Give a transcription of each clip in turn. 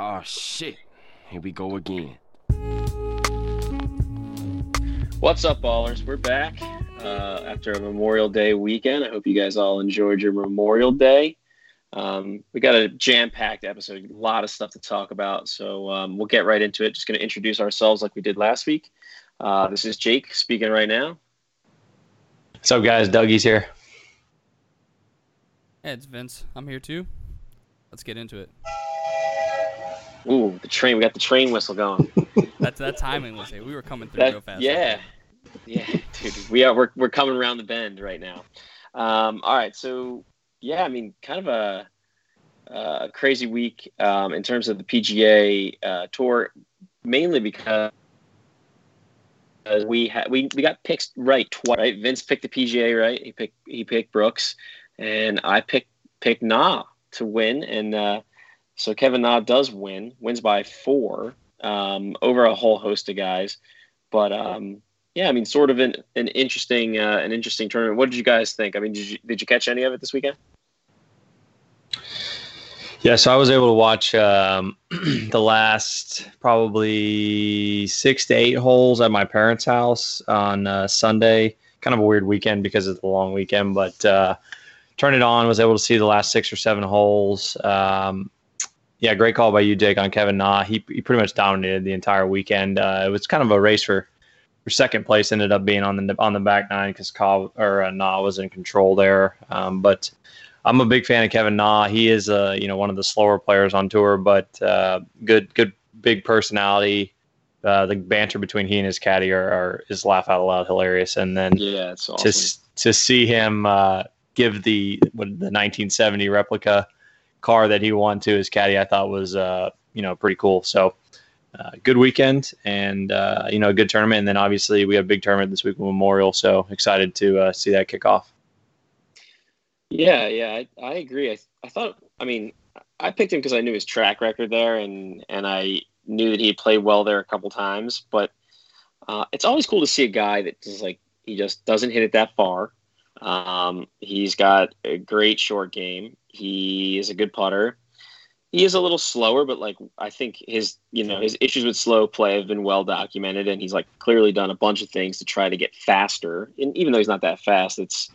Oh shit. Here we go again. What's up, ballers? We're back uh, after a Memorial Day weekend. I hope you guys all enjoyed your Memorial Day. Um, we got a jam-packed episode, a lot of stuff to talk about. So um, we'll get right into it. Just going to introduce ourselves like we did last week. Uh, this is Jake speaking right now. What's up, guys? Dougie's here. Hey, it's Vince. I'm here too. Let's get into it. Ooh, the train. We got the train whistle going. That's that timing was it. We were coming through That- real fast. yeah, yeah, dude. We are we're, we're coming around the bend right now. Um, all right, so yeah, I mean, kind of a, a crazy week um, in terms of the PGA uh, tour, mainly because we had we, we got picked right twice. Right, Vince picked the PGA right. He picked he picked Brooks, and I picked picked Na to win, and uh, so Kevin Na does win, wins by four um, over a whole host of guys. But um, yeah, I mean, sort of an, an interesting uh, an interesting tournament. What did you guys think? I mean, did you did you catch any of it this weekend? Yeah, so I was able to watch um, the last probably six to eight holes at my parents' house on uh, Sunday. Kind of a weird weekend because of the long weekend, but uh, turned it on. Was able to see the last six or seven holes. Um, yeah, great call by you, Jake, on Kevin Na. He, he pretty much dominated the entire weekend. Uh, it was kind of a race for, for second place. Ended up being on the on the back nine because or uh, Na was in control there. Um, but I'm a big fan of Kevin Na. He is uh, you know one of the slower players on tour, but uh, good good big personality. Uh, the banter between he and his caddy are, are is laugh out loud hilarious. And then Yeah, it's to awesome. s- to see him uh, give the what, the 1970 replica car that he won to his caddy, I thought was uh, you know pretty cool. So uh, good weekend and uh, you know a good tournament. And then obviously we have a big tournament this week with Memorial, so excited to uh, see that kick off. Yeah, yeah, I, I agree. I, I thought, I mean, I picked him because I knew his track record there, and and I knew that he played well there a couple times. But uh, it's always cool to see a guy that just like he just doesn't hit it that far. Um, he's got a great short game. He is a good putter. He is a little slower, but like I think his you know his issues with slow play have been well documented, and he's like clearly done a bunch of things to try to get faster. And even though he's not that fast, it's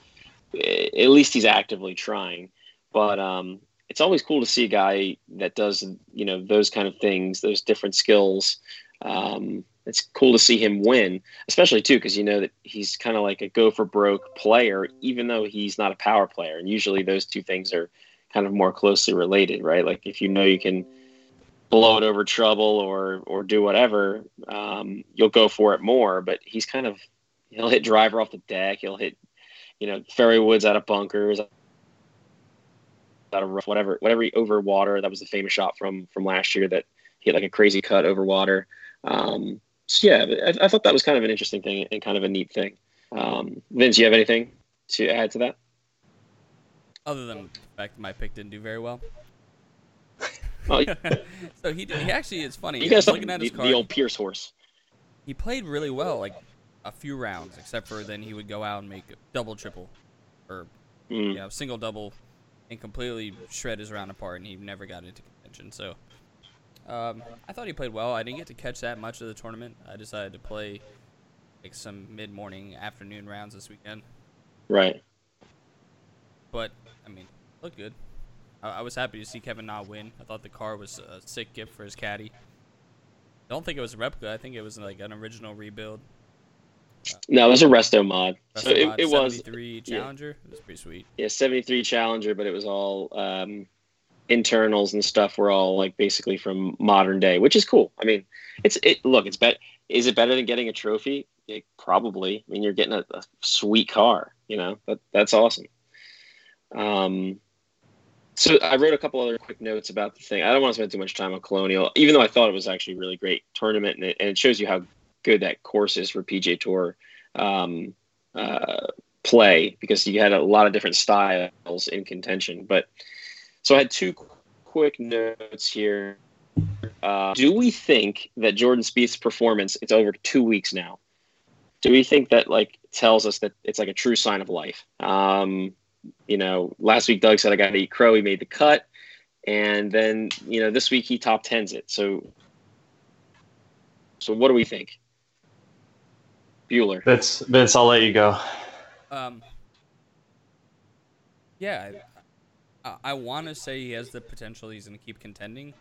at least he's actively trying. But um, it's always cool to see a guy that does you know those kind of things, those different skills. Um, it's cool to see him win, especially too because you know that he's kind of like a go for broke player, even though he's not a power player. And usually those two things are kind of more closely related, right? Like if you know you can blow it over trouble or or do whatever, um, you'll go for it more. But he's kind of he'll hit driver off the deck, he'll hit you know, fairway woods out of bunkers, out of rough, whatever, whatever over water. That was the famous shot from from last year that he had like a crazy cut over water. Um, so yeah, I, I thought that was kind of an interesting thing and kind of a neat thing. Um, Vince, you have anything to add to that? Other than the fact my pick didn't do very well. Oh, you so he did, he actually it's funny. you guys looking at the, card. the old Pierce horse. He played really well, like a few rounds, except for then he would go out and make a double, triple, or Mm. you know, single, double, and completely shred his round apart, and he never got into contention. So um, I thought he played well. I didn't get to catch that much of the tournament. I decided to play like some mid-morning, afternoon rounds this weekend. Right. But I mean, looked good. I, I was happy to see Kevin Na win. I thought the car was a sick gift for his caddy. Don't think it was a replica. I think it was like an original rebuild. No, it was a resto mod. So it, mod it was 73 yeah. Challenger. It was pretty sweet. yeah, 73 Challenger, but it was all um, internals and stuff were all like basically from modern day, which is cool. I mean, it's it. Look, it's bet. Is it better than getting a trophy? Yeah, probably. I mean, you're getting a, a sweet car. You know, that that's awesome. Um, so I wrote a couple other quick notes about the thing. I don't want to spend too much time on Colonial, even though I thought it was actually a really great tournament, and it, and it shows you how good that course is for PGA Tour um, uh, play because you had a lot of different styles in contention. But so I had two qu- quick notes here. Uh, do we think that Jordan Spieth's performance? It's over two weeks now. Do we think that like tells us that it's like a true sign of life? Um, you know, last week Doug said I got to eat crow. He made the cut. and then you know this week he top tens it. So, so what do we think? Bueller. Vince, Vince, I'll let you go. Um, yeah, I, want to say he has the potential. He's going to keep contending,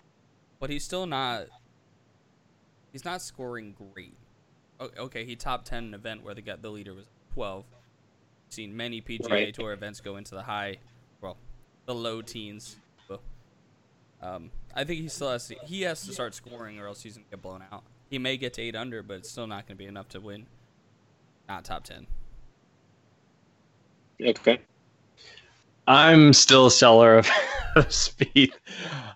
but he's still not. He's not scoring great. Okay, he top ten an event where the the leader was twelve. Seen many PGA Right. Tour events go into the high, well, the low teens. So, Um, I think he still has to. He has to start scoring, or else he's gonna get blown out. He may get to eight under, but it's still not gonna be enough to win. Not top ten. Okay. I'm still a seller of, of Spieth.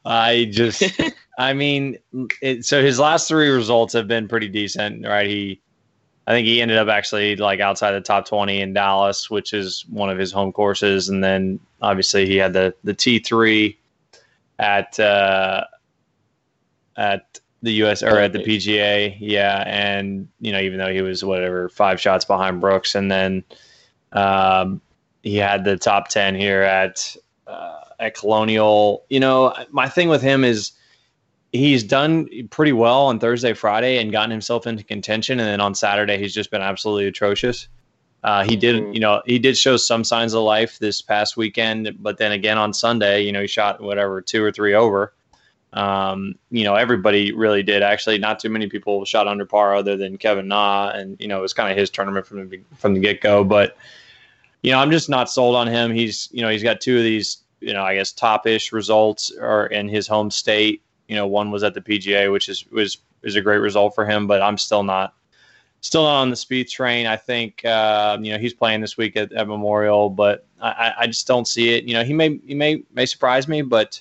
I just, I mean, it, so his last three results have been pretty decent, right? He, I think he ended up actually like outside the top 20 in Dallas, which is one of his home courses. And then obviously he had the, the T3 at, uh, at the US or at the PGA. Yeah. And, you know, even though he was whatever, five shots behind Brooks. And then, um, he had the top 10 here at uh, at Colonial. You know, my thing with him is he's done pretty well on Thursday, Friday, and gotten himself into contention. And then on Saturday, he's just been absolutely atrocious. Uh, he did, Mhm. you know, he did show some signs of life this past weekend, but then again on Sunday, you know, he shot whatever two or three over. Um, you know, everybody really did. Actually, not too many people shot under par other than Kevin Na, and you know, it was kind of his tournament from the from the get go. But you know, I'm just not sold on him. He's, you know, he's got two of these, you know, I guess top-ish results are in his home state. You know, one was at the PGA, which is was is a great result for him, but I'm still not still not on the Spieth train. I think uh, you know he's playing this week at, at Memorial, but I, I- I just don't see it. You know, he may he may may surprise me, but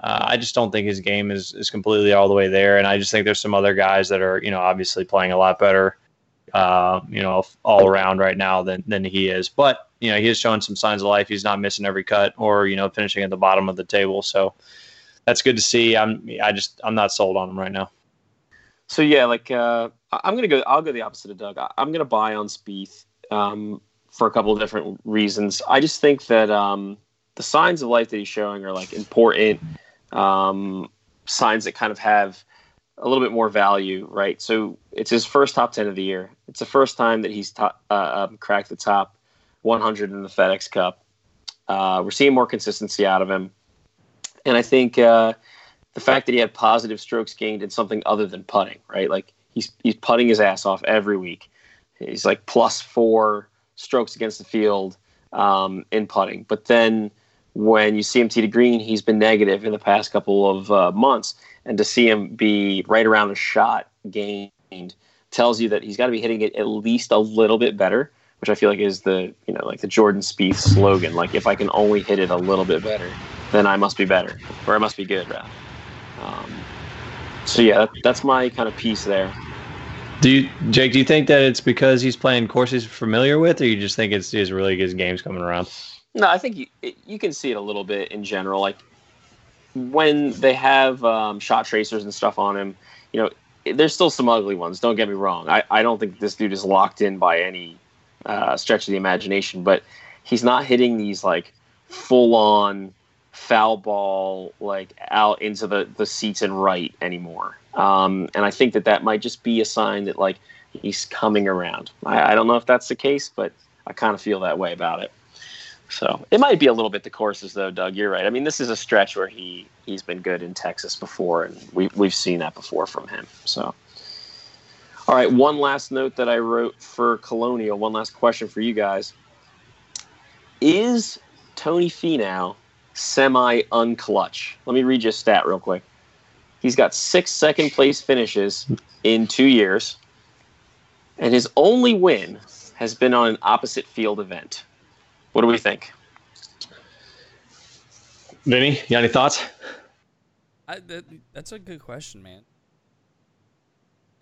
uh, I just don't think his game is is completely all the way there. And I just think there's some other guys that are you know obviously playing a lot better uh, you know, all around right now than than he is. But you know, he is showing some signs of life. He's not missing every cut or you know finishing at the bottom of the table. So that's good to see. I'm I just I'm not sold on him right now. So yeah, like uh, I'm gonna go. I'll go the opposite of Doug. I- I'm gonna buy on Spieth um, for a couple of different reasons. I just think that um, the signs of life that he's showing are like important um, signs that kind of have a little bit more value, right? So it's his first top ten of the year. It's the first time that he's top, uh, um, cracked the top 100 in the FedEx Cup. Uh, we're seeing more consistency out of him, and I think. Uh, the fact that he had positive strokes gained in something other than putting, right? Like he's he's putting his ass off every week. He's like plus four strokes against the field um, in putting, but then when you see him tee to green, he's been negative in the past couple of uh, months, and to see him be right around a shot gained tells you that he's got to be hitting it at least a little bit better. Which I feel like is the you know like the Jordan Spieth slogan. Like if I can only hit it a little bit better, then I must be better, or I must be good, rather. Um, so yeah, that, that's my kind of piece there. Do you, Jake? Do you think that it's because he's playing courses familiar with, or you just think it's his really his game's coming around? No, I think you you can see it a little bit in general. Like when they have um, shot tracers and stuff on him, you know, there's still some ugly ones. Don't get me wrong. I, I don't think this dude is locked in by any uh, stretch of the imagination, but he's not hitting these like full on foul ball like out into the the seats and right anymore. Um, and I think that that might just be a sign that like he's coming around. I, I don't know if that's the case, but I kind of feel that way about it. So it might be a little bit the courses, though, Doug. You're right. I mean, this is a stretch where he he's been good in Texas before, and we we've seen that before from him. So, all right. One last note that I wrote for Colonial. One last question for you guys: Is Tony Finau semi unclutch? Let me read you a stat real quick. He's got six second place finishes in two years, and his only win has been on an opposite field event. What do we think? Vinny, you got any thoughts? I, that, that's a good question, man.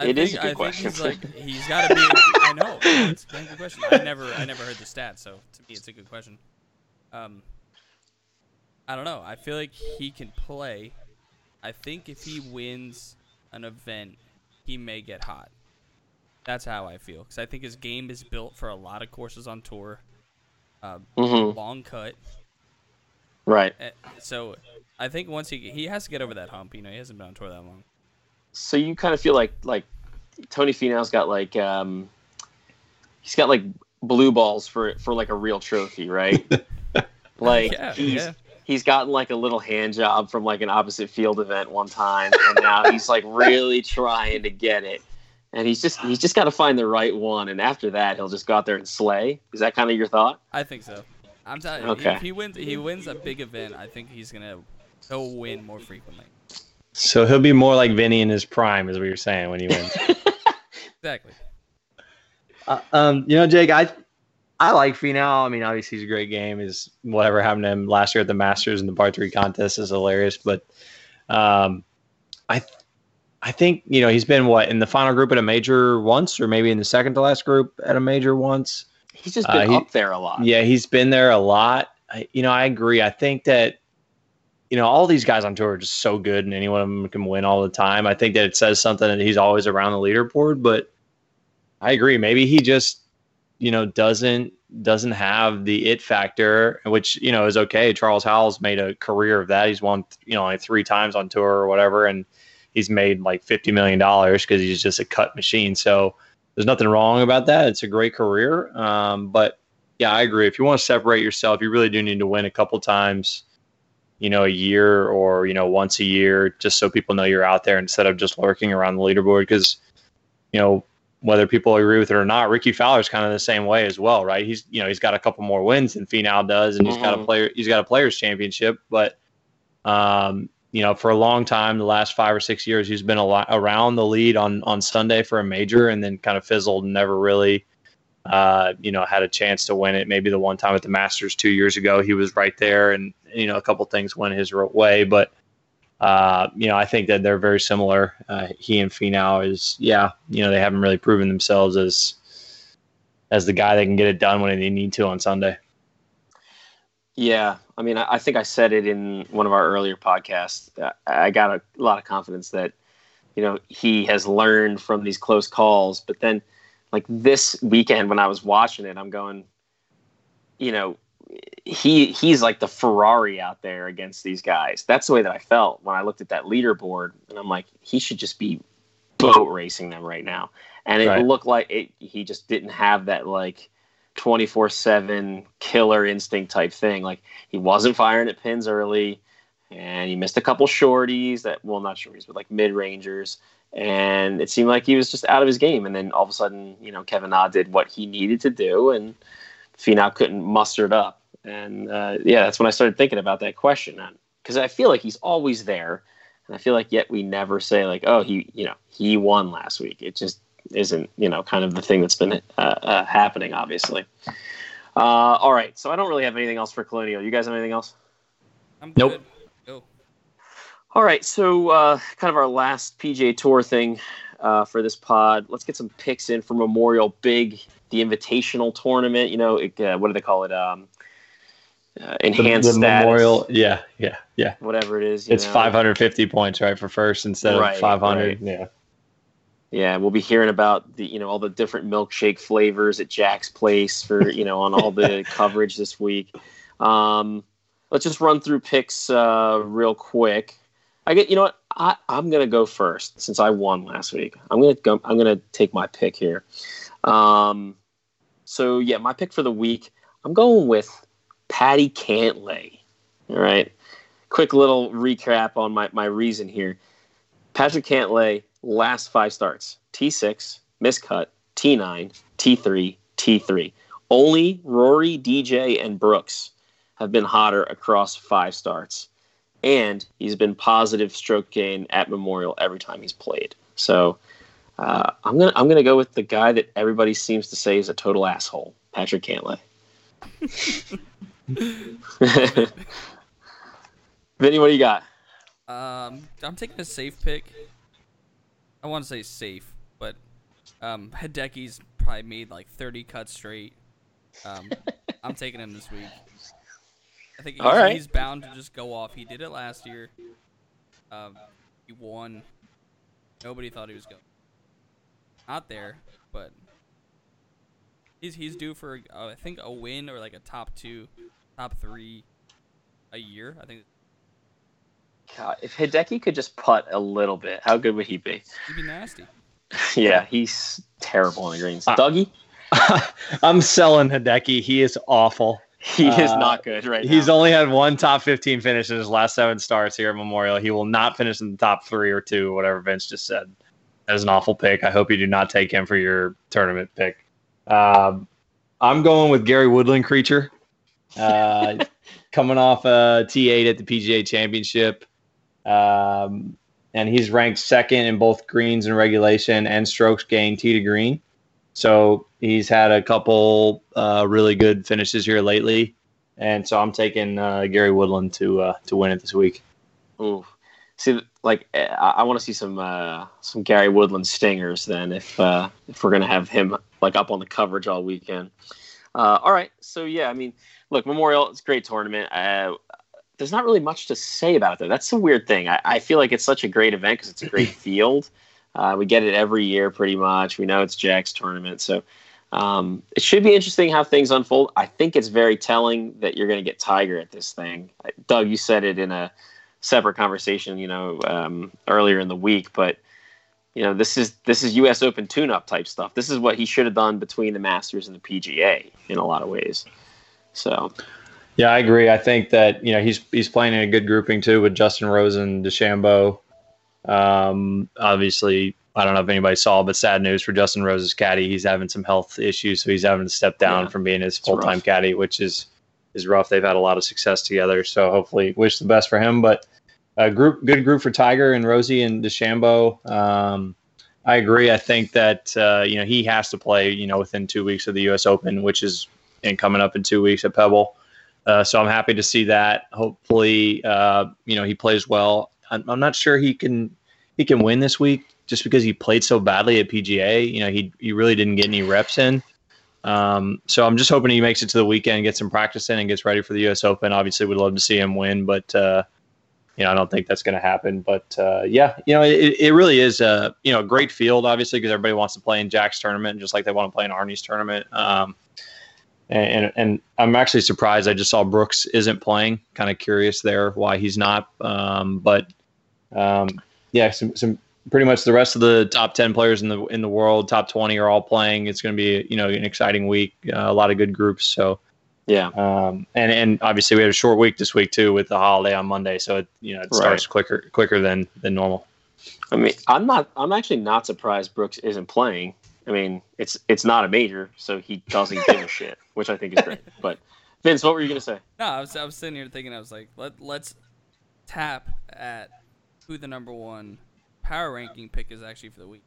It is a good I question. Think he's like he's got to be. I know it's a good question. I never I never heard the stat, so to me it's a good question. Um, I don't know. I feel like he can play. I think if he wins an event, he may get hot. That's how I feel because I think his game is built for a lot of courses on tour. Uh, Mm-hmm. long cut. Right. Eh, So I think once he he has to get over that hump. You know, he hasn't been on tour that long. So you kind of feel like like Tony Finau's got like um he's got like blue balls for for like a real trophy, right? like Yeah, he's yeah. he's gotten like a little hand job from like an opposite field event one time, and now he's like really trying to get it. And he's just he's just got to find the right one, and after that he'll just go out there and slay. Is that kind of your thought? I think so. I'm telling you, Okay. if he wins, he wins a big event. I think he's gonna he'll win more frequently. So he'll be more like Vinny in his prime, is what you're saying when he wins. Exactly. Uh, um, you know, Jake, I I like Finau. I mean, obviously he's a great game. Is whatever happened to him last year at the Masters and the par three contest is hilarious. But um, I I think you know he's been what in the final group at a major once, or maybe in the second to last group at a major once. He's just Uh, been he- up there a lot. Yeah, he's been there a lot. I, you know, I agree. I think that you know all these guys on tour are just so good, and any one of them can win all the time. I think that it says something that he's always around the leaderboard. But I agree. Maybe he just you know doesn't doesn't have the it factor, which you know is okay. Charles Howell's made a career of that. He's won you know like three times on tour or whatever, and he's made like fifty million dollars because he's just a cut machine. So there's nothing wrong about that. It's a great career. Um, but yeah, I agree. If you want to separate yourself, you really do need to win a couple times, you know, a year or, you know, once a year, just so people know you're out there instead of just lurking around the leaderboard. Because, you know, whether people agree with it or not, Rickie Fowler's kind of the same way as well, right? He's, you know, he's got a couple more wins than Finau does, and he's got a Mhm. player, he's got a players championship, but, um, you know, for a long time, the last five or six years, he's been a lot around the lead on on Sunday for a major, and then kind of fizzled and never really, uh, you know, had a chance to win it. Maybe the one time at the Masters two years ago, he was right there, and you know, a couple things went his way. But uh, you know, I think that they're very similar. Uh, he and Finau is, yeah, you know, they haven't really proven themselves as as the guy that can get it done when they need to on Sunday. Yeah, I mean, I, I think I said it in one of our earlier podcasts. I got a, lot of confidence that you know he has learned from these close calls. But then, like this weekend when I was watching it, I'm going, you know, he he's like the Ferrari out there against these guys. That's the way that I felt when I looked at that leaderboard, and I'm like, he should just be boat racing them right now. And it Right. looked like it, he just didn't have that like 24 7 killer instinct type thing. Like he wasn't firing at pins early and he missed a couple shorties that, well, not shorties, but like mid rangers. And it seemed like he was just out of his game. And then all of a sudden, you know, Kevin Na did what he needed to do and Finau couldn't muster it up. And uh, yeah, that's when I started thinking about that question because I feel like he's always there. And I feel like yet we never say like, oh, he, you know, he won last week. It just isn't, you know, kind of the thing that's been uh, uh, happening, obviously. Uh, all right, so I don't really have anything else for Colonial. You guys have anything else? I'm Nope. good. Go. All right, so uh, kind of our last PGA Tour thing uh, for this pod. Let's get some picks in for Memorial Big, the Invitational Tournament. You know, it, uh, what do they call it? Um, uh, The, enhanced the status, memorial, yeah, yeah, yeah. whatever it is. you It's know. 550 points, right, for first instead Right, of 500. right. Yeah. Yeah, we'll be hearing about the you know all the different milkshake flavors at Jack's Place for you know on all the coverage this week. Um, let's just run through picks uh, real quick. I get you know what I, I'm gonna go first since I won last week. I'm gonna go. I'm gonna take my pick here. Um, so yeah, my pick for the week. I'm going with Patty Cantlay. All right. Quick little recap on my, my reason here. Patrick Cantlay, last five starts T6, miscut, T9, T3, T3. Only Rory, DJ, and Brooks have been hotter across five starts. And he's been positive stroke gain at Memorial every time he's played. So uh, I'm gonna I'm gonna go with the guy that everybody seems to say is a total asshole, Patrick Cantlay. Vinny, what do you got? Um, I'm taking a safe pick. I want to say safe, but um, Hideki's probably made like 30 cuts straight. Um, I'm taking him this week. I think he's, All right. he's bound to just go off. He did it last year. Um, he won. Nobody thought he was going. Not there, but he's he's due for uh, I think a win or like a top two, top three. a year. I think God, if Hideki could just putt a little bit, how good would he be? he'd be nasty. yeah, he's terrible on the greens. Uh, Dougie, I'm selling Hideki. He is awful. he is uh, not good right He's now. only had one top 15 finish in his last seven starts here at Memorial. He will not finish in the top three or two, whatever Vince just said. That is an awful pick. I hope you do not take him for your tournament pick. Um, I'm going with Gary Woodland Creature. Uh, coming off a T8 at the PGA Championship. Um, and he's ranked second in both greens and regulation and strokes gained tee to green. So he's had a couple uh, really good finishes here lately, and so I'm taking uh, Gary Woodland to uh, to win it this week. Ooh. See, like eh, I, I want to see some uh, some Gary Woodland stingers then if uh, if we're gonna have him like up on the coverage all weekend. Uh, all right, so yeah, I mean, look, Memorial, it's a great tournament. Uh, there's not really much to say about it. Though. That's the weird thing. I, I feel like it's such a great event because it's a great field. Uh, we get it every year, pretty much. We know it's Jack's tournament, so um, it should be interesting how things unfold. I think it's very telling that you're going to get Tiger at this thing. Doug, you said it in a separate conversation, you know, um, earlier in the week, but you know, this is this is U.S. Open tune-up type stuff. This is what he should have done between the Masters and the PGA in a lot of ways. So, Yeah, I agree. I think that you know he's he's playing in a good grouping too with Justin Rose and DeChambeau. Um, obviously, I don't know if anybody saw, but sad news for Justin Rose's caddy. He's having some health issues, so he's having to step down Yeah, from being his full time caddy, which is is rough. They've had a lot of success together, so hopefully, wish the best for him. But a group, good group for Tiger and Rosie and DeChambeau. Um, I agree. I think that uh, you know he has to play. You know, within two weeks of the U.S. Open, which is and coming up in two weeks at Pebble. Uh, so I'm happy to see that. Hopefully, uh, you know he plays well. I'm, I'm not sure he can he can win this week just because he played so badly at PGA. You know, he he really didn't get any reps in. Um, so I'm just hoping he makes it to the weekend, gets some practice in, and gets ready for the U.S. Open. Obviously, we'd love to see him win, but uh, you know I don't think that's going to happen. But uh, yeah, you know it, it really is a you know a great field, obviously, because everybody wants to play in Jack's tournament, just like they want to play in Arnie's tournament. Um, and, and I'm actually surprised. I just saw Brooks isn't playing. Kind of curious there why he's not. Um, but um, yeah, some some pretty much the rest of the top ten players in the in the world, top twenty, are all playing. It's going to be you know an exciting week. Uh, a lot of good groups. So yeah, um, and and obviously we had a short week this week too with the holiday on Monday. So it you know it starts quicker quicker than than normal. I mean, I'm not. I'm actually not surprised Brooks isn't playing. I mean, it's it's not a major, so he doesn't give a shit, which I think is great. But Vince, what were you gonna say? No, I was I was sitting here thinking I was like, let let's tap at who the number one power ranking pick is actually for the week.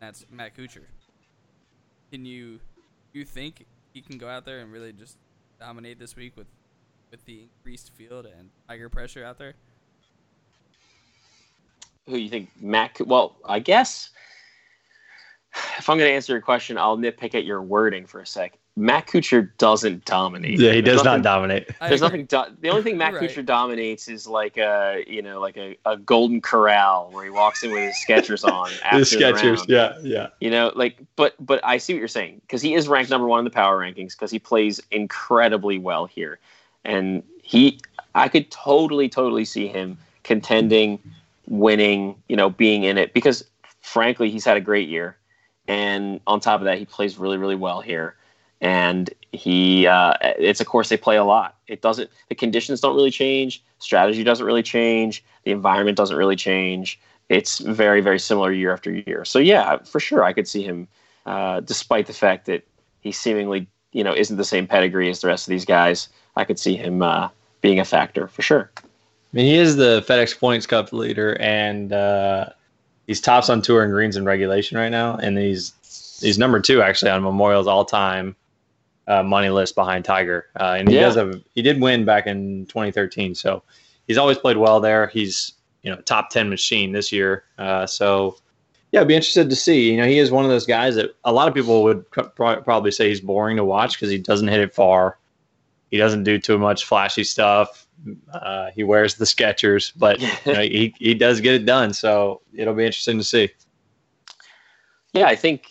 That's Matt Kuchar. Can you you think he can go out there and really just dominate this week with with the increased field and Tiger pressure out there? Who you think Matt? Well, I guess if I'm gonna answer your question, I'll nitpick at your wording for a sec. Matt Kuchar doesn't dominate. Yeah, he There's does not dominate. There's nothing. Do- the only thing Matt You're right. Kuchar dominates is like a you know like a, a golden corral where he walks in with his Skechers on after The the Skechers, round. yeah, yeah. You know, like, but but I see what you're saying because he is ranked number one in the power rankings because he plays incredibly well here, and he, I could totally totally see him contending, winning, you know, being in it because frankly he's had a great year, and on top of that he plays really really well here, and he, uh, it's a course they play a lot. It doesn't, the conditions don't really change, strategy doesn't really change, the environment doesn't really change it's very very similar year after year. So yeah, for sure, I could see him, uh, despite the fact that he seemingly you know isn't the same pedigree as the rest of these guys. I could see him uh, being a factor for sure. I mean, he is the FedEx Points Cup leader, and uh, he's tops on tour and greens in regulation right now, and he's he's number two actually on Memorial's all-time uh, money list behind Tiger. Uh, and he Yeah. does have he did win back in 2013, so he's always played well there. He's you know top 10 machine this year, uh, so yeah, I'd be interested to see. You know, he is one of those guys that a lot of people would pro- probably say he's boring to watch because he doesn't hit it far. He doesn't do too much flashy stuff. Uh, he wears the Skechers, but you know, he he does get it done. So it'll be interesting to see. Yeah, I think.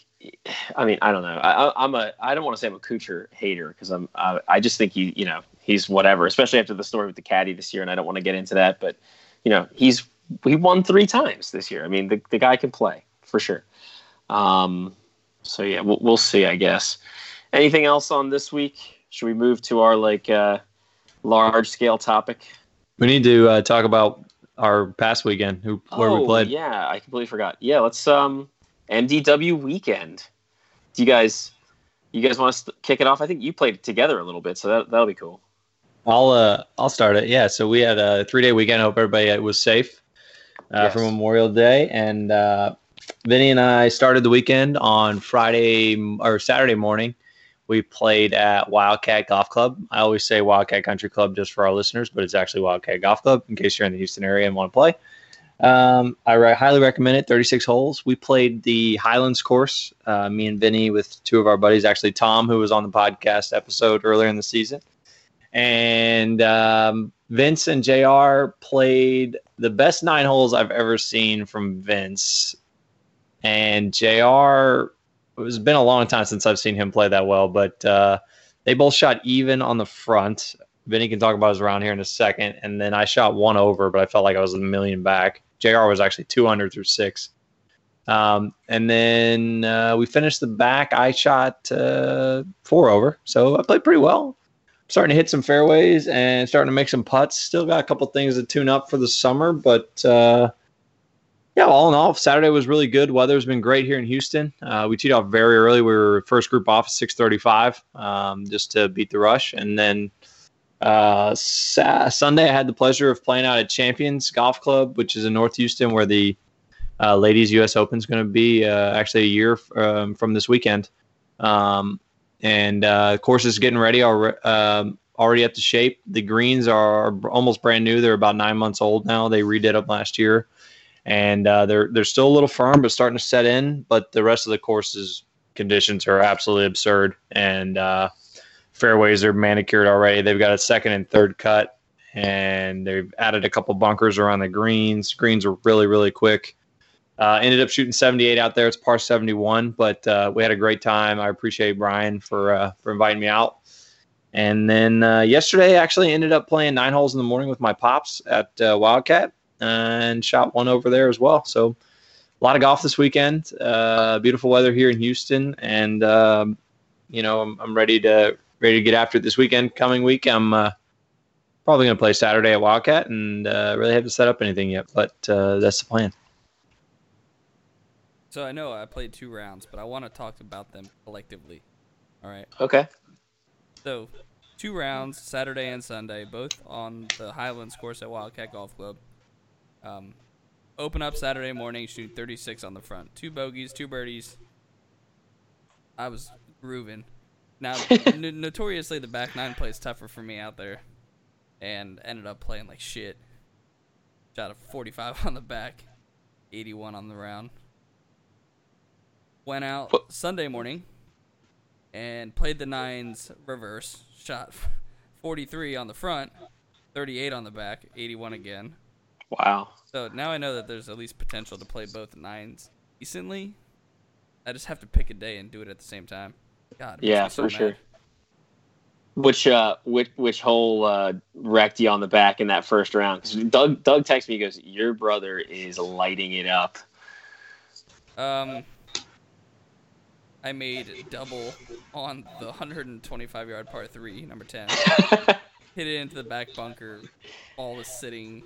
I mean, I don't know. I, I'm a. I don't want to say I'm a Kuchar hater because I'm. I, I just think he. You know, he's whatever. Especially after the story with the caddy this year, and I don't want to get into that, but you know, he's he won three times this year. I mean, the the guy can play for sure. Um, so yeah, we'll, we'll see. I guess. Anything else on this week? Should we move to our like uh, large scale topic? We need to uh, talk about our past weekend, who where we Oh, played. Yeah, I completely forgot. Yeah, let's um MDW weekend. Do you guys you guys want to kick it off? I think you played together a little bit, so that that'll be cool. I'll uh I'll start it. Yeah, so we had a three day weekend. I hope everybody uh, was safe uh, for Memorial Day, and uh, Vinny and I started the weekend on Friday or Saturday morning. We played at Wildcat Golf Club. I always say Wildcat Country Club just for our listeners, but it's actually Wildcat Golf Club in case you're in the Houston area and want to play. Um, I re- highly recommend it. 36 holes. We played the Highlands course. Uh, me and Vinny with two of our buddies. Actually, Tom, who was on the podcast episode earlier in the season, and um, Vince and Jr. played the best nine holes I've ever seen from Vince. And Jr. It's been a long time since I've seen him play that well, but uh, they both shot even on the front. Vinny can talk about his round here in a second, and then I shot one over, but I felt like I was a million back. Jr. was actually 200 through six. Um, and then uh, we finished the back. I shot uh, four over, so I played pretty well. Starting to hit some fairways and starting to make some putts. Still got a couple things to tune up for the summer, but uh, yeah, all in all, Saturday was really good. Weather's been great here in Houston. Uh, we teed off very early. We were first group off at 6:35, um, just to beat the rush, and then uh, sa- Sunday I had the pleasure of playing out at Champions Golf Club, which is in North Houston, where the uh, ladies U.S. Open is going to be uh, actually a year um, from this weekend. Um, and uh, course is getting ready already. Um, already up to shape. The greens are almost brand new. They're about nine months old now. They redid them last year, and uh, they're they're still a little firm, but starting to set in. But the rest of the course's conditions are absolutely absurd, and uh, fairways are manicured already. They've got a second and third cut, and they've added a couple bunkers around the greens. Greens are really really quick. Uh, ended up shooting 78 out there. It's par 71, but uh, we had a great time. I appreciate Brian for uh, for inviting me out. And then uh, yesterday, I actually ended up playing nine holes in the morning with my pops at Wildcat and shot one over there as well. So a lot of golf this weekend. Uh, beautiful weather here in Houston, and um, you know I'm, I'm ready to ready to get after it this weekend. Coming week, I'm uh, probably going to play Saturday at Wildcat, and uh, really haven't set up anything yet, but uh, that's the plan. So I know I played two rounds, but I want to talk about them collectively. All right. Okay. So, two rounds, Saturday and Sunday, both on the Highlands course at Wildcat Golf Club. Um, open up Saturday morning, shoot 36 on the front. Two bogeys, two birdies. I was grooving. Now, n- notoriously, the back nine plays tougher for me out there, and ended up playing like shit. Shot a 45 on the back, 81 on the round. Went out What- Sunday morning and played the nines reverse. Shot 43 on the front, 38 on the back, 81 again. Wow. So now I know that there's at least potential to play both nines decently. I just have to pick a day and do it at the same time. God, it Yeah, so for sure. Which uh, which which hole uh, wrecked you on the back in that first round? Because Doug Doug texts me. He goes, "Your brother is lighting it up." Um, I made double on the 125 yard par three, number 10. Hit it into the back bunker. Ball was sitting.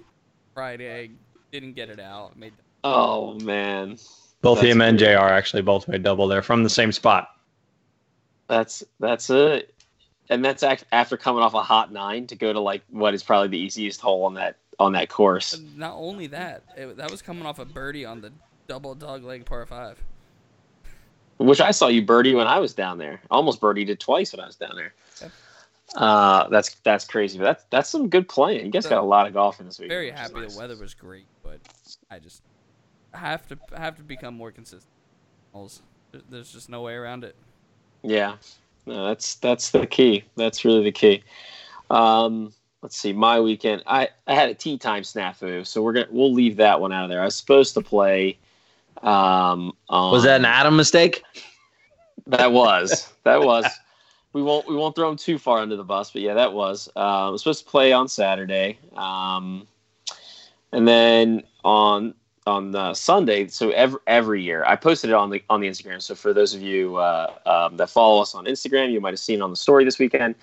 Fried egg. Didn't get it out. Made oh man, Both That's him and great. JR actually both made double there from the same spot. that's that's it. And that's after coming off a hot nine to go to like what is probably the easiest hole on that on that course. Not only that, it, that was coming off a birdie on the double dog leg par five. Which I saw you birdie when I was down there. Almost birdied it twice when I was down there. Yep. Uh, that's that's crazy. But that's that's some good playing. You guys So, got a lot of golf in this week. Very happy nice. the weather was great, but I just have to have to become more consistent. There's just no way around it. Yeah, no, that's that's the key. That's really the key. Um, let's see, my weekend. I I had a tee time snafu, so we're gonna we'll leave that one out of there. I was supposed to play. Um, Was that an Adam mistake? That was that was. We won't we won't throw him too far under the bus, but yeah, that was. Uh, supposed to play on Saturday, um, and then on on Sunday. So every every year, I posted it on the on the Instagram. So for those of you uh, um, that follow us on Instagram, you might have seen on the story this weekend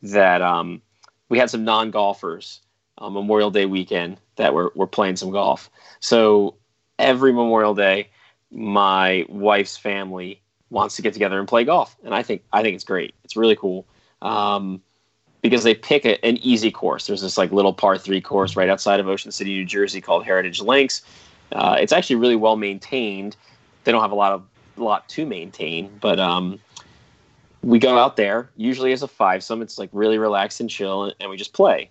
that um, we had some non golfers on Memorial Day weekend that were were playing some golf. So every Memorial Day, my wife's family wants to get together and play golf, and I think I think it's great. It's really cool. Um, because they pick a, an easy course. There's this like little par three course right outside of Ocean City, New Jersey, called Heritage Links. Uh, it's actually really well maintained. They don't have a lot of lot to maintain, but um, we go out there usually as a fivesome. It's like really relaxed and chill, and, and we just play.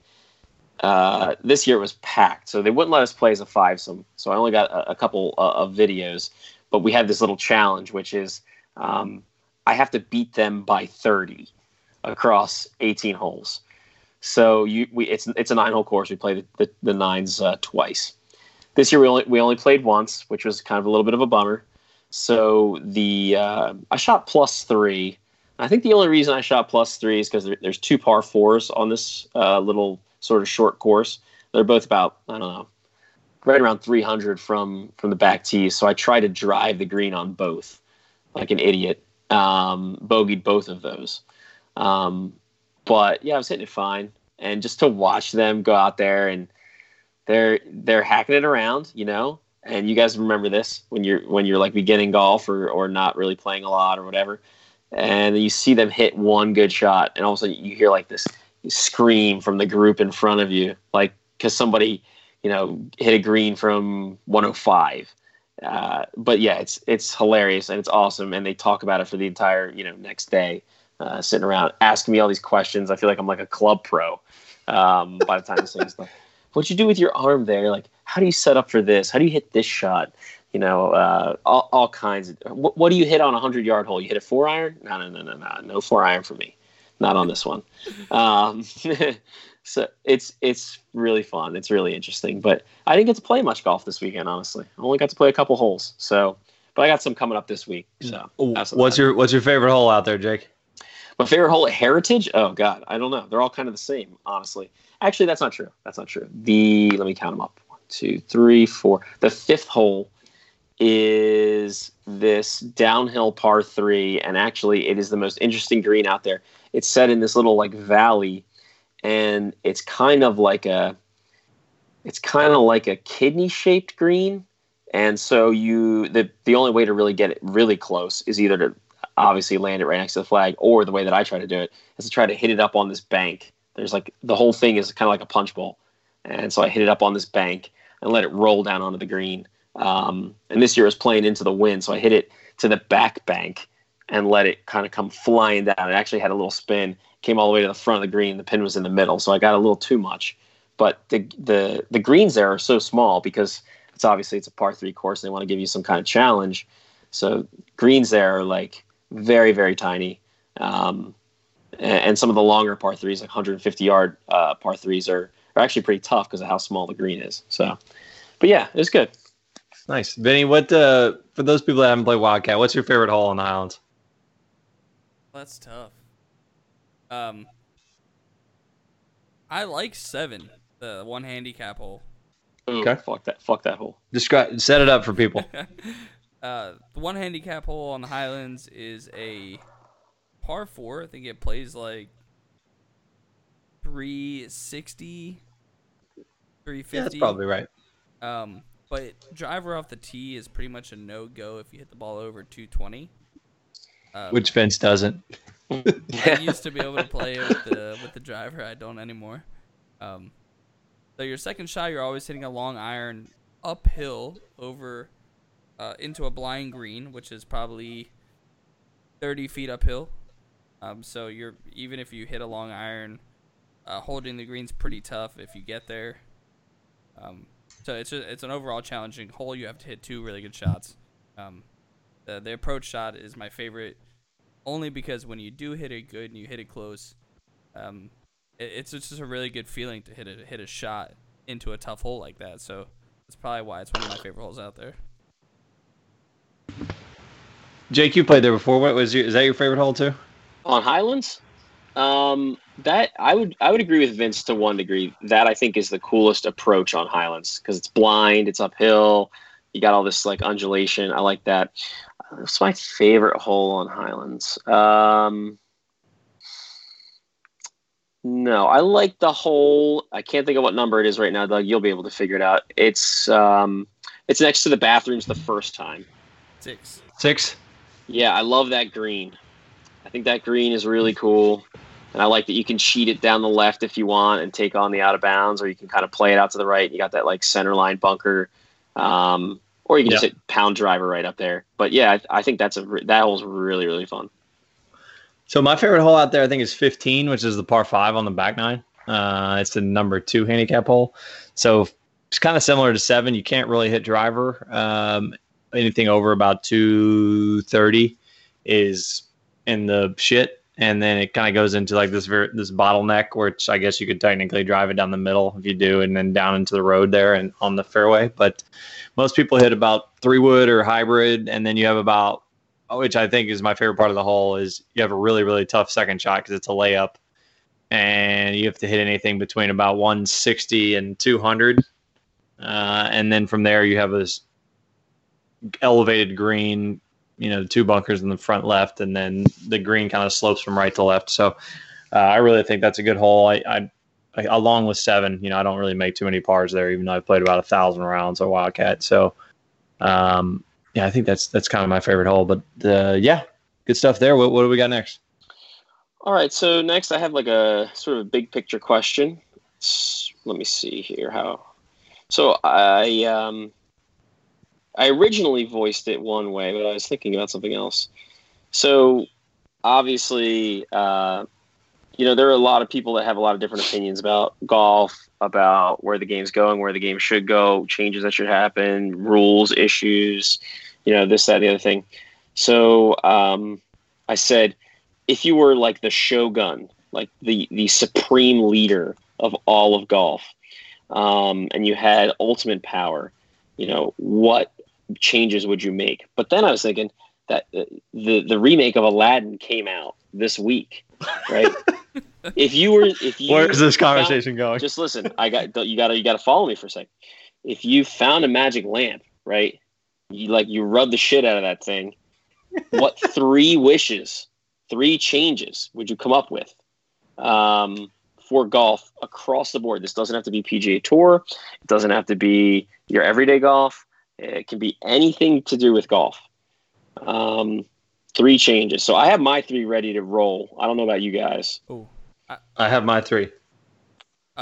Uh, this year it was packed, so they wouldn't let us play as a fivesome. So I only got a, a couple uh, of videos, but we had this little challenge, which is um, I have to beat them by 30 across 18 holes. So you, we, it's it's a nine hole course. We play the, the, the nines uh, twice. This year we only we only played once, which was kind of a little bit of a bummer. So the uh, I shot plus three. I think the only reason I shot plus three is because there, there's two par fours on this uh, little sort of short course. They're both about I don't know, right around 300 from from the back tee. So I try to drive the green on both, like an idiot. Um, bogeyed both of those. Um, but yeah, I was hitting it fine, and just to watch them go out there and they're they're hacking it around, you know. And you guys remember this when you're when you're like beginning golf or or not really playing a lot or whatever, and you see them hit one good shot, and all of a sudden you hear like this scream from the group in front of you, like because somebody you know hit a green from 105. Uh, but yeah, it's it's hilarious and it's awesome, and they talk about it for the entire you know next day uh, sitting around asking me all these questions. I feel like I'm like a club pro um, by the time this thing's done. What'd you do with your arm there? Like, how do you set up for this? How do you hit this shot? You know, uh, all, all kinds of. What, what do you hit on a hundred yard hole? You hit a four iron? No, no, no, no, no, no four iron for me. Not on this one. Um, so it's it's really fun. It's really interesting. But I didn't get to play much golf this weekend. Honestly, I only got to play a couple holes. So, but I got some coming up this week. So, mm. what's your what's your favorite hole out there, Jake? My favorite hole at Heritage? Oh God, I don't know. They're all kind of the same, honestly. Actually, that's not true. That's not true. The let me count them up. One, two, three, four. The fifth hole is this downhill par three, and actually, it is the most interesting green out there. It's set in this little like valley, and it's kind of like a, it's kind of like a kidney shaped green. And so you the the only way to really get it really close is either to obviously land it right next to the flag, or the way that I try to do it is to try to hit it up on this bank. There's like the whole thing is kind of like a punch bowl, and so I hit it up on this bank and let it roll down onto the green. Um, and this year I was playing into the wind, so I hit it to the back bank and let it kind of come flying down. It actually had a little spin, came all the way to the front of the green. The pin was in the middle, so I got a little too much. But the the the greens there are so small because it's obviously it's a par three course and they want to give you some kind of challenge. So greens there are like very very tiny. Um, and, some of the longer par threes, like 150 yard uh, par threes, are are actually pretty tough because of how small the green is. So, but yeah, it's good. Nice, Vinny. What uh, for those people that haven't played Wildcat? What's your favorite hole on the Highlands? That's tough. Um, I like seven, the one handicap hole. Ooh, okay. Fuck that. Fuck that hole. Describe. Set it up for people. Uh, the one handicap hole on the Highlands is a par four. I think it plays like 360, 350. Yeah, that's probably right. Um, but driver off the tee is pretty much a no go if you hit the ball over 220. Um, Which Vince doesn't. I used to be able to play with the with the driver. I don't anymore. Um, so your second shot, you're always hitting a long iron uphill over uh, into a blind green, which is probably 30 feet uphill. Um, so you're even if you hit a long iron, uh, holding the green's pretty tough if you get there. Um, so it's a, it's an overall challenging hole. You have to hit two really good shots. Um, the the approach shot is my favorite, only because when you do hit it good and you hit it close, um, it, it's just a really good feeling to hit a hit a shot into a tough hole like that. So that's probably why it's one of my favorite holes out there. Jake, you played there before. What was your? Is that your favorite hole too? On Highlands, um, that I would I would agree with Vince to one degree. That I think is the coolest approach on Highlands because it's blind, it's uphill. You got all this like undulation. I like that. It's my favorite hole on Highlands. Um, no, I like the hole. I can't think of what number it is right now, Doug. You'll be able to figure it out. It's um, it's next to the bathrooms the first time. Six. Six. Yeah, I love that green. I think that green is really cool. And I like that you can cheat it down the left if you want and take on the out of bounds, or you can kind of play it out to the right. You got that like center line bunker, um, or you can just hit pound driver right up there. But yeah, I, I think that's a that hole's really really fun. So my favorite hole out there, I think, is 15, which is the par five on the back nine. Uh, it's the number two handicap hole. So it's kind of similar to seven. You can't really hit driver. Um, anything over about 230 is in the shit. And then it kind of goes into like this ver- this bottleneck, which I guess you could technically drive it down the middle if you do, and then down into the road there and on the fairway. But most people hit about three wood or hybrid, and then you have about which I think is my favorite part of the hole, is you have a really, really tough second shot because it's a layup, and you have to hit anything between about 160 and 200, uh, and then from there you have this elevated green, you know, the two bunkers in the front left, and then the green kind of slopes from right to left. So uh, I really think that's a good hole. I, I, I along with seven, you know, I don't really make too many pars there, even though I've played about a thousand rounds of Wildcat. So. Um, yeah, I think that's that's kind of my favorite hole. But uh, yeah, good stuff there. What, what do we got next? All right, so next I have like a sort of a big picture question. Let me see here how. So I um, I originally voiced it one way, but I was thinking about something else. So obviously, uh, you know, there are a lot of people that have a lot of different opinions about golf, about where the game's going, where the game should go, changes that should happen, rules, issues, you know, this, that, the other thing. So um, I said, if you were like the shogun, like the the supreme leader of all of golf, um, and you had ultimate power, you know, what changes would you make? But then I was thinking that uh, the the remake of Aladdin came out this week, right? if you were, if you Where is this found- conversation going? just listen. I got you. Got to you got to follow me for a second. If you found a magic lamp, right? You like you rub the shit out of that thing. What three wishes, three changes would you come up with um, for golf across the board? This doesn't have to be PGA Tour. It doesn't have to be your everyday golf. It can be anything to do with golf. Um, three changes. So I have my three ready to roll. I don't know about you guys. Oh, I have my three.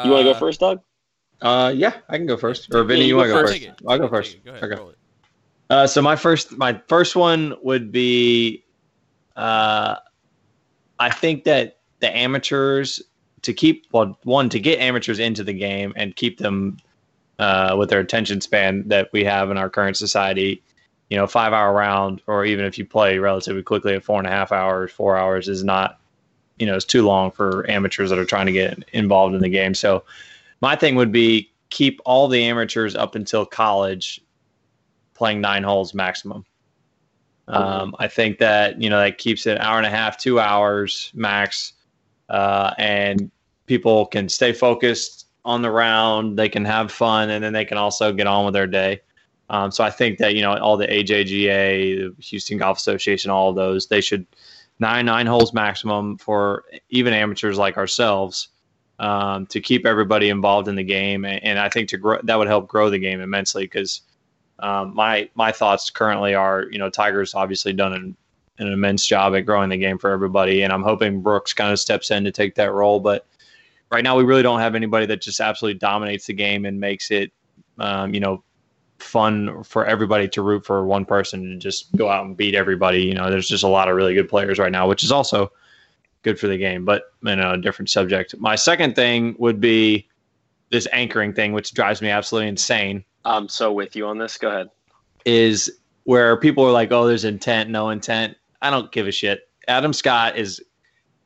You want to go first, Doug? Uh, yeah, I can go first. Or Yeah, Vinny, you you want to go first. first? Take it. I'll go first. Go ahead. Okay. roll it. Uh, so my first, my first one would be, uh, I think that the amateurs to keep well, one to get amateurs into the game and keep them uh, with their attention span that we have in our current society. You know, five hour round, or even if you play relatively quickly at four and a half hours, four hours is not, you know, it's too long for amateurs that are trying to get involved in the game. So, my thing would be keep all the amateurs up until college playing nine holes maximum. Um, I think that you know that keeps it an hour and a half, two hours max, uh, and people can stay focused on the round. They can have fun, and then they can also get on with their day. Um, so I think that you know all the AJGA, the Houston Golf Association, all of those, they should nine nine holes maximum for even amateurs like ourselves um, to keep everybody involved in the game, and, and I think to grow that would help grow the game immensely because um, my my thoughts currently are, you know, Tiger's obviously done an, an immense job at growing the game for everybody, and I'm hoping Brooks kind of steps in to take that role. But right now, we really don't have anybody that just absolutely dominates the game and makes it, um, you know, fun for everybody to root for one person and just go out and beat everybody. You know, there's just a lot of really good players right now, which is also good for the game, but you know, a different subject. My second thing would be this anchoring thing, which drives me absolutely insane I'm so with you on this. Go ahead. is where people are like, oh, there's intent, no intent. I don't give a shit. Adam Scott is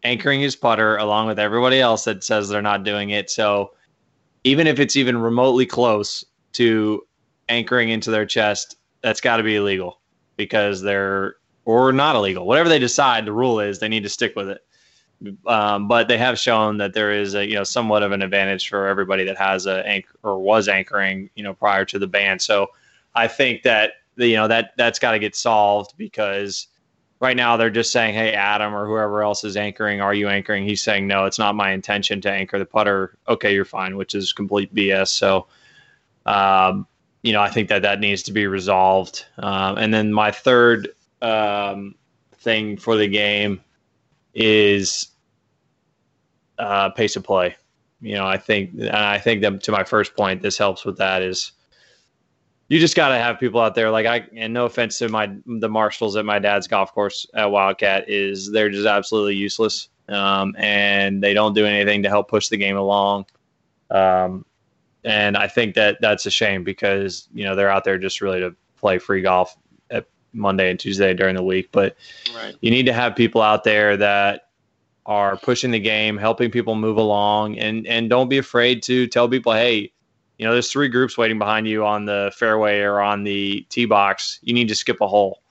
anchoring his putter along with everybody else that says they're not doing it. So even if it's even remotely close to anchoring into their chest, that's got to be illegal because they're or not illegal. Whatever they decide, the rule is they need to stick with it. Um, but they have shown that there is a you know somewhat of an advantage for everybody that has a anchor or was anchoring you know prior to the ban. So I think that you know that that's got to get solved because right now they're just saying, "Hey, Adam or whoever else is anchoring, are you anchoring?" He's saying, "No, it's not my intention to anchor the putter." Okay, you're fine, which is complete BS. So, um, you know, I think that that needs to be resolved. Um, and then my third um, thing for the game is uh, pace of play. You know, I think, and I think that to my first point, this helps with that is you just got to have people out there. Like I and no offense to my the marshals at my dad's golf course at Wildcat is they're just absolutely useless um, and they don't do anything to help push the game along. Um, and I think that that's a shame because you know they're out there just really to play free golf at Monday and Tuesday during the week. But Right. you need to have people out there that are pushing the game helping people move along. And and don't be afraid to tell people hey you know, there's three groups waiting behind you on the fairway or on the tee box. You need to skip a hole.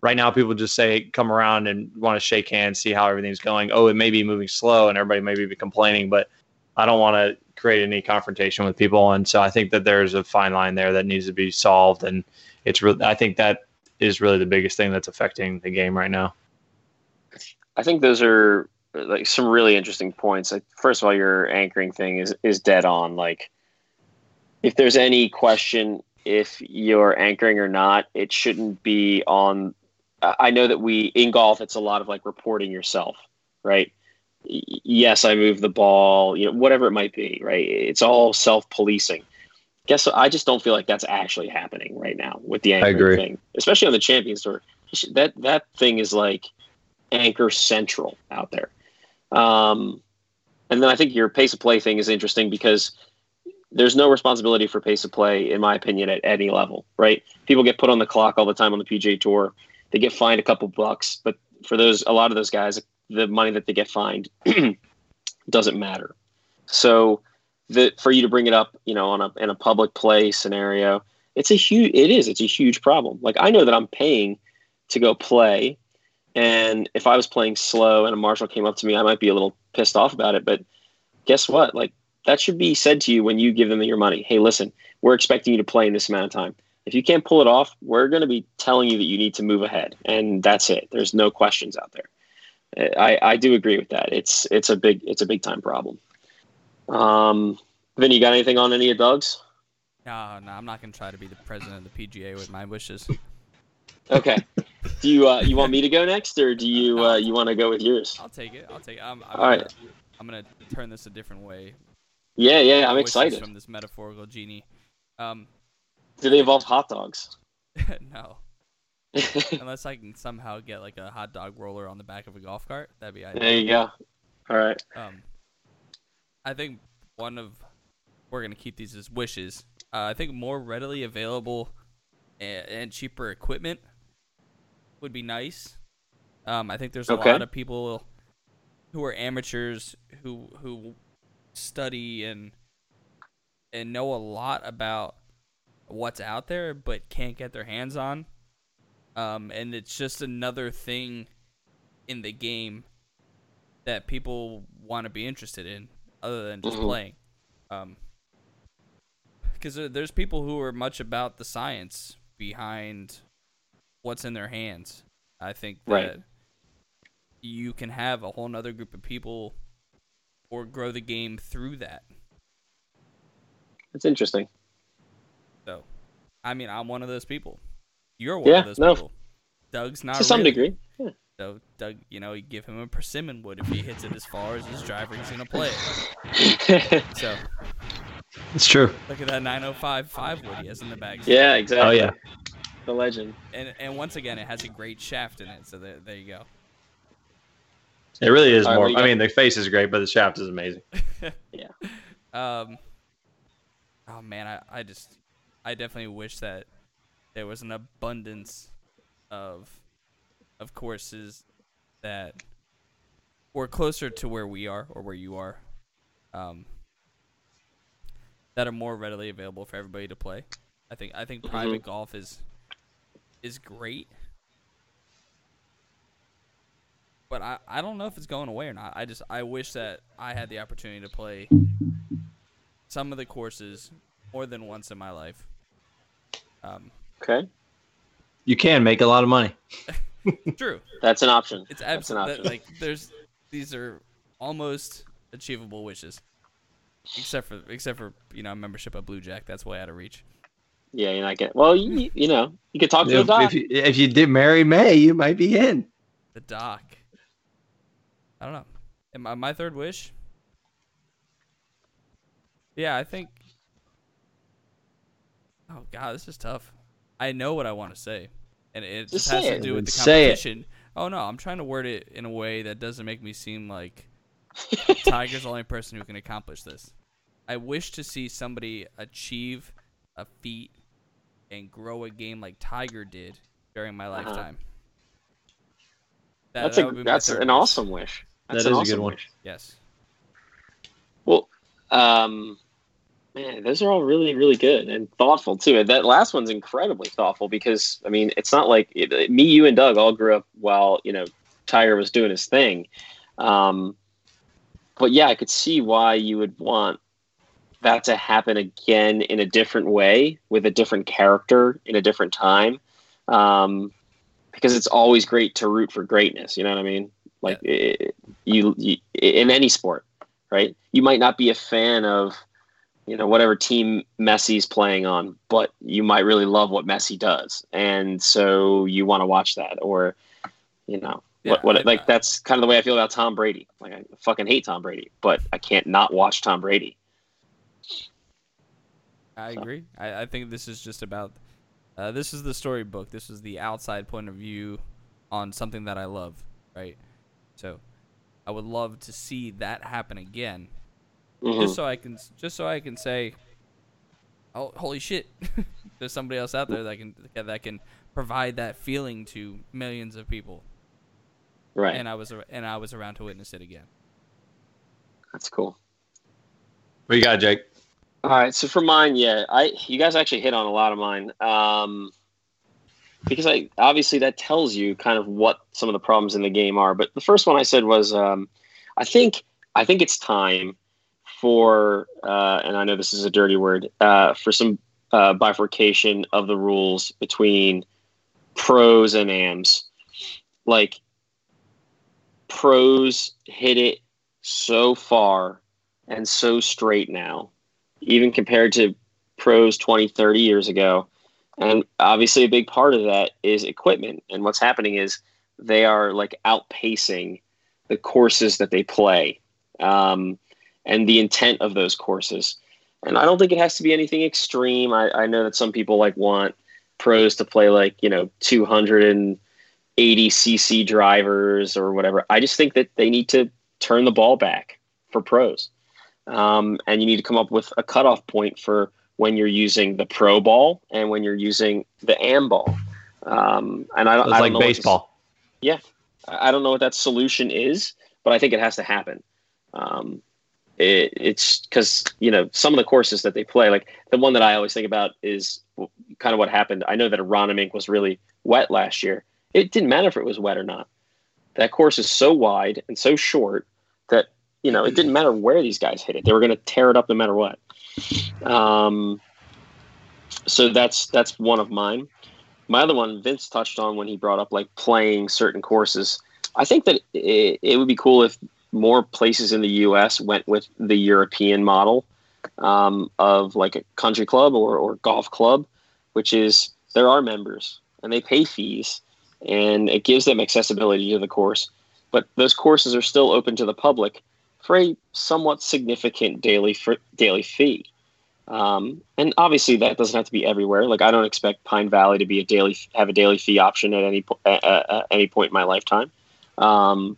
Right now, people just say, come around and want to shake hands, see how everything's going. Oh, it may be moving slow and everybody may be complaining, but I don't want to create any confrontation with people. And so I think that there's a fine line there that needs to be solved. And it's really, I think that is really the biggest thing that's affecting the game right now. I think those are like some really interesting points. Like, first of all, your anchoring thing is is dead on. Like, if there's any question if you're anchoring or not, it shouldn't be on. I know that we in golf, it's a lot of like reporting yourself, right? Yes, I moved the ball, you know, whatever it might be, right? It's all self policing. Guess what? I just don't feel like that's actually happening right now with the anchoring agree. thing, especially on the Champions Tour. That that thing is like anchor central out there. Um, and then I think your pace of play thing is interesting because there's no responsibility for pace of play, in my opinion, at any level, right? People get put on the clock all the time on the PGA Tour. They get fined a couple bucks, but for those, a lot of those guys, the money that they get fined doesn't matter. So, the for you to bring it up, you know, on a in a public play scenario, it's a huge. It is. It's a huge problem. Like I know that I'm paying to go play, and if I was playing slow and a marshal came up to me, I might be a little pissed off about it. But guess what? Like that should be said to you when you give them your money. Hey, listen, we're expecting you to play in this amount of time. If you can't pull it off, we're going to be telling you that you need to move ahead, and that's it. There's no questions out there. I, I do agree with that. It's it's a big it's a big time problem. Um, Vin, you got anything on any of Doug's? No, no, I'm not gonna try to be the president of the PGA with my wishes. Okay. do you uh, you want me to go next, or do you uh, you want to go with yours? I'll take it. I'll take it. I'm, I'm All gonna, right. I'm gonna turn this a different way. Yeah, yeah, I'm excited. from this metaphorical genie. Um, Do they involve hot dogs? no, unless I can somehow get like a hot dog roller on the back of a golf cart, that'd be ideal. there you go. All right. Um, I think one of we're gonna keep these as wishes. Uh, I think more readily available and, and cheaper equipment would be nice. Um, I think there's a Okay. lot of people who are amateurs who who study and and know a lot about what's out there, but can't get their hands on. Um, and it's just another thing in the game that people want to be interested in, other than just Mhm. playing. Um, because there's people who are much about the science behind what's in their hands. I think that Right. you can have a whole nother group of people or grow the game through that. That's interesting. So, I mean, I'm one of those people. You're one Yeah, of those no. people. Doug's not to some really. degree. Yeah. So Doug, you know, you give him a persimmon wood if he hits it as far as his driver he's gonna play it. So It's true. look at that 905 five wood he has in the bag. yeah, exactly. Oh yeah. The legend. And and once again, it has a great shaft in it. So there, there you go. It really is All right, more. what do you I mean, the face is great, but the shaft is amazing. Yeah. Um. Oh man, I, I just I definitely wish that there was an abundance of of courses that were closer to where we are or where you are, um, that are more readily available for everybody to play. I think I think private golf is is great. But I, I don't know if it's going away or not. I just I wish that I had the opportunity to play some of the courses more than once in my life. Um, Okay, You can make a lot of money. true. that's an option. It's That's an absolutely option. like there's these are almost achievable wishes, except for except for you know membership at BlueJack. That's way out of reach. Yeah, you're not getting. Well, you, you know, you could talk to the doc. if, you, if you did marry May, you might be in. The doc. I don't know. I, my third wish? Yeah, I think. Oh God, this is tough. I know what I want to say, and it Just just has to do with the competition. Oh no, I'm trying to word it in a way that doesn't make me seem like Tiger's the only person who can accomplish this. I wish to see somebody achieve a feat and grow a game like Tiger did during my Uh-huh. lifetime. That- that's that a my that's an wish. awesome wish. That's That an a good one. wish. Yes. Well, um, man, those are all really, really good and thoughtful too. That last one's incredibly thoughtful because I mean, it's not like it, me, you, and Doug all grew up while you know Tiger was doing his thing. Um, but yeah, I could see why you would want that to happen again in a different way with a different character in a different time. Um, because it's always great to root for greatness. You know what I mean? Like it, you, you in any sport, right? You might not be a fan of, you know, whatever team Messi's playing on, but you might really love what Messi does, and so you want to watch that, or, you know, Yeah, what, what like that's kind of the way I feel about Tom Brady. Like I fucking hate Tom Brady, but I can't not watch Tom Brady. I So. agree. I, I think this is just about. Uh, this is the storybook. This is the outside point of view on something that I love, right? So, I would love to see that happen again, Mhm. just so I can, just so I can say, "Oh, holy shit!" There's somebody else out there that can that can provide that feeling to millions of people, Right, and I was ar- and I was around to witness it again. that's cool. What you got, Jake? All right, so for mine, yeah, I you guys actually hit on a lot of mine. Um, because I obviously that tells you kind of what some of the problems in the game are. But the first one I said was, um, I think I think it's time for, uh, and I know this is a dirty word, uh, for some uh, bifurcation of the rules between pros and AMs. Like pros hit it so far and so straight now even compared to pros 20, 30 years ago. And obviously, a big part of that is equipment. And what's happening is they are like outpacing the courses that they play um, and the intent of those courses. And I don't think it has to be anything extreme. I, I know that some people like want pros to play like, you know, 280 cc drivers or whatever. I just think that they need to turn the ball back for pros um, and you need to come up with a cutoff point for when you're using the pro ball and when you're using the am ball. Um, and I, don't- I don't like know baseball. I don't know what that solution is, but I think it has to happen. Um, it, it's because you know some of the courses that they play, like the one that I always think about is kind of what happened. I know that Aronimink was really wet last year. It didn't matter if it was wet or not. That course is so wide and so short that you know it didn't matter where these guys hit it; they were going to tear it up no matter what. Um, so that's that's one of mine. My other one, Vince touched on when he brought up like playing certain courses. I think that it, it would be cool if more places in the U.S. went with the European model um, of like a country club or, or golf club, which is there are members and they pay fees and it gives them accessibility to the course. But those courses are still open to the public for a somewhat significant daily for, daily fee. Um, and obviously that doesn't have to be everywhere. Like I don't expect Pine Valley to be a daily have a daily fee option at any at any point in my lifetime. Um,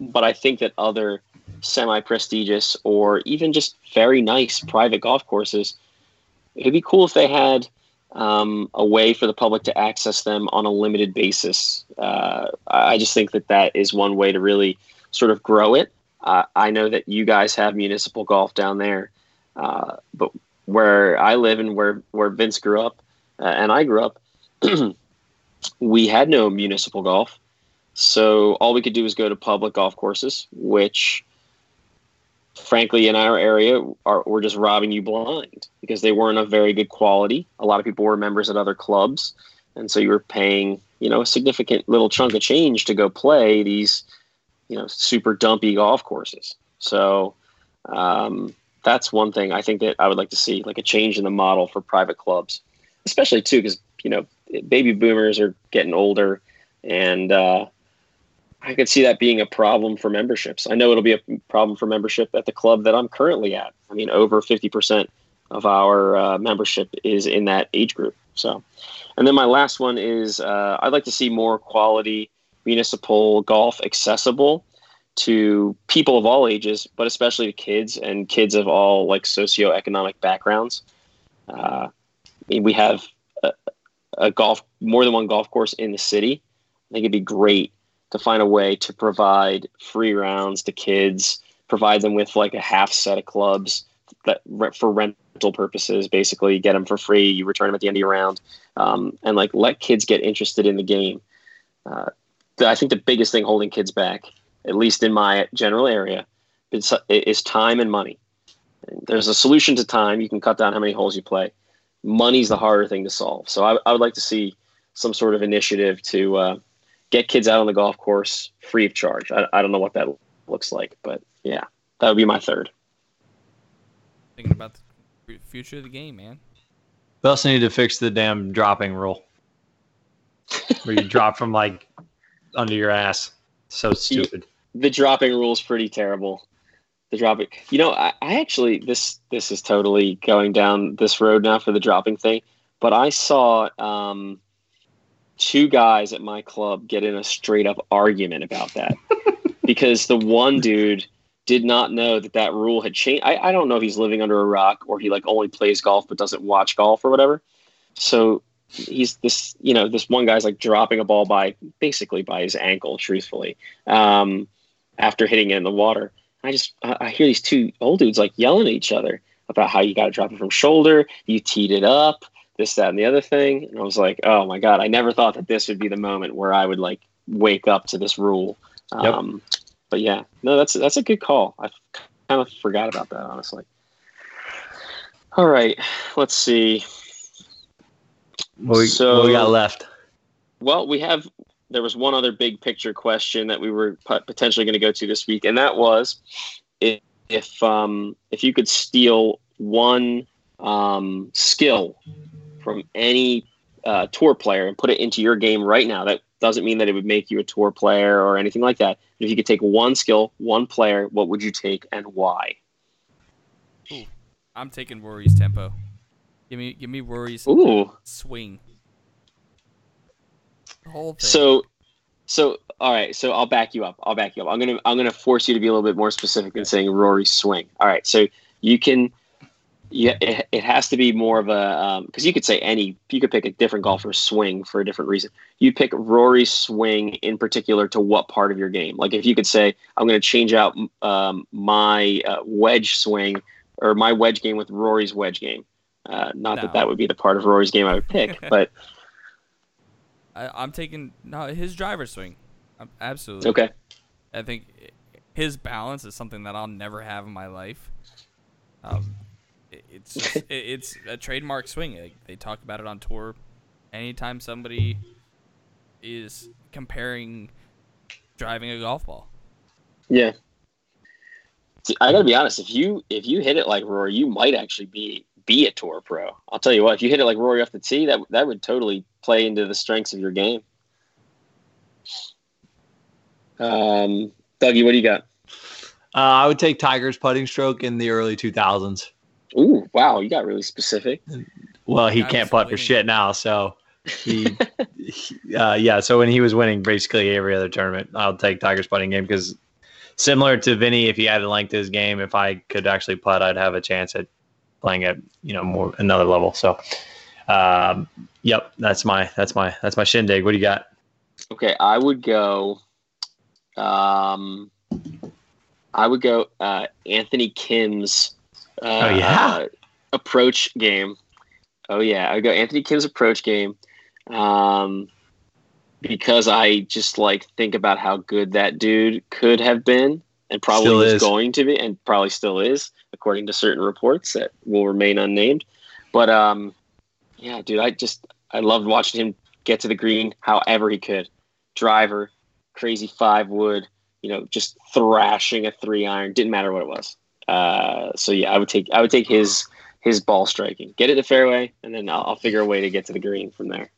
but I think that other semi prestigious or even just very nice private golf courses, it'd be cool if they had um, a way for the public to access them on a limited basis. Uh, I just think that that is one way to really sort of grow it. Uh, I know that you guys have municipal golf down there, uh, but where I live and where where Vince grew up uh, and I grew up, we had no municipal golf, So all we could do was go to public golf courses, which, frankly, in our area, are we're just robbing you blind because they weren't of very good quality. A lot of people were members at other clubs, and so you were paying, you know, a significant little chunk of change to go play these, you know, super dumpy golf courses. So um, that's one thing I think that I would like to see, like a change in the model for private clubs, especially too, because you know, baby boomers are getting older, and uh, I could see that being a problem for memberships. I know it'll be a problem for membership at the club that I'm currently at. I mean, over 50% of our uh, membership is in that age group. So, and then my last one is uh, I'd like to see more quality municipal golf accessible to people of all ages, but especially to kids and kids of all like socioeconomic backgrounds. Uh, we have a, a golf more than one golf course in the city. I think it'd be great to find a way to provide free rounds to kids, provide them with like a half set of clubs that for rental purposes, basically get them for free. You return them at the end of your round, um, and like let kids get interested in the game. Uh, I think the biggest thing holding kids back, at least in my general area, is, is time and money. There's a solution to time. You can cut down how many holes you play. Money's the harder thing to solve. So I, I would like to see some sort of initiative to uh, get kids out on the golf course free of charge. I, I don't know what that looks like, but yeah, that would be my third. Thinking about the future of the game, man. We also need to fix the damn dropping rule, where you drop from like under your ass. So stupid. The dropping rule is pretty terrible. The dropping, you know, I, I actually this this is totally going down this road now for the dropping thing. But I saw um, two guys at my club get in a straight up argument about that because the one dude did not know that that rule had changed. I, I don't know if he's living under a rock or he like only plays golf but doesn't watch golf or whatever. So he's this, you know, this one guy's like dropping a ball by basically by his ankle, truthfully, um, after hitting it in the water. I just I, I hear these two old dudes like yelling at each other about how you got to drop it from shoulder. You teed it up this, that, and the other thing. And I was like, oh my God, I never thought that this would be the moment where I would like wake up to this rule. Yep. Um, but yeah, no, that's, that's a good call. I kind of forgot about that, honestly. All right, let's see. What we, so, what we got left? Well, we have, there was one other big picture question that we were potentially going to go to this week. And that was if, if, um, if you could steal one um, skill from any uh, tour player and put it into your game right now. That doesn't mean that it would make you a tour player or anything like that. If you could take one skill, one player, what would you take and why? Ooh, I'm taking Rory's tempo. Give me, give me Rory's Ooh. swing. So, so all right. So I'll back you up. I'll back you up. I'm gonna, I'm gonna force you to be a little bit more specific than saying Rory's swing. All right. So you can yeah, it, it has to be more of a because um, you could say any you could pick a different golfer's swing for a different reason. You pick Rory's swing in particular to what part of your game? Like if you could say I'm going to change out um, my uh, wedge swing or my wedge game with Rory's wedge game. Uh, not no. that that would be the part of Rory's game I would pick, but I, am taking no his driver swing. absolutely okay. I think his balance is something that I'll never have in my life. Um, it's just, it's a trademark swing. They talk about it on tour. Anytime somebody is comparing driving a golf ball. Yeah. I gotta be honest. If you if you hit it like Rory, you might actually be be a tour pro. I'll tell you what. If you hit it like Rory off the tee, that that would totally play into the strengths of your game. Um, Dougie, what do you got? Uh, I would take Tiger's putting stroke in the early 2000s. Ooh, wow, you got really specific. Well, he can't putt for shit now, so he, he uh, yeah. So when he was winning basically every other tournament, I'll take Tiger's putting game because similar to Vinny, if he had to length his game, if I could actually putt, I'd have a chance at playing at you know more another level. So, um, yep, that's my that's my that's my shindig. What do you got? Okay, I would go. Um, I would go uh, Anthony Kim's uh, oh yeah. Uh, approach game. Oh yeah, I go Anthony Kim's approach game. Um, because I just like think about how good that dude could have been and probably was is. going to be and probably still is, according to certain reports that will remain unnamed. But um, yeah, dude, I just I loved watching him get to the green however he could. Driver, crazy five wood, you know, just thrashing a three iron. Didn't matter what it was. Uh, so yeah, I would take I would take his his ball striking. Get it to fairway, and then I'll, I'll figure a way to get to the green from there.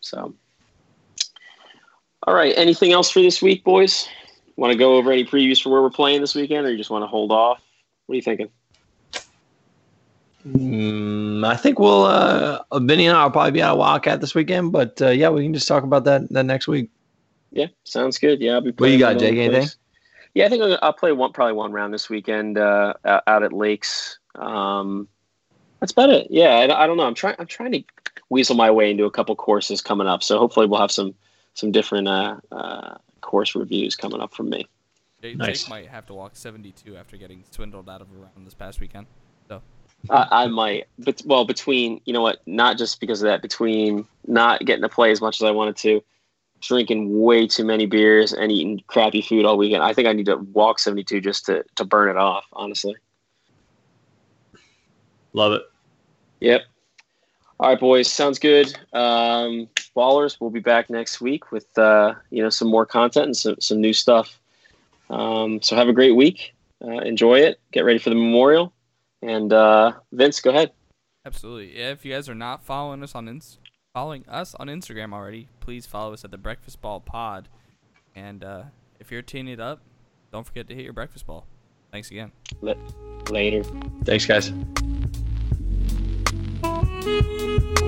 So, all right. Anything else for this week, boys? Want to go over any previews for where we're playing this weekend, or you just want to hold off? What are you thinking? Mm, I think we'll uh, Vinny and I will probably be out of Wildcat this weekend, but uh, yeah, we can just talk about that that next week. Yeah, sounds good. Yeah, I'll be. What you got, Jake? Anything? Yeah, I think I'll, I'll play one probably one round this weekend uh, out out at Lakes. Um, that's about it. Yeah, I, I don't know. I'm trying. I'm trying to weasel my way into a couple courses coming up. So hopefully we'll have some some different uh, uh, course reviews coming up from me. Jake, Nice. Jake might have to walk 72 after getting swindled out of a round this past weekend. I, I might, but well, between you know what, not just because of that, between not getting to play as much as I wanted to, drinking way too many beers and eating crappy food all weekend. I think I need to walk 72 just to to burn it off. Honestly. Love it. Yep. All right, boys. Sounds good. Um, Ballers, we'll be back next week with uh, you know some more content and some some new stuff. Um, so have a great week. Uh, enjoy it. Get ready for the memorial. And uh, Vince, go ahead. Absolutely. Yeah, if you guys are not following us on ins- following us on Instagram already, please follow us at the Breakfast Ball Pod. And uh, if you're teeing it up, don't forget to hit your breakfast ball. Thanks again. Later. Thanks, guys. Thank you.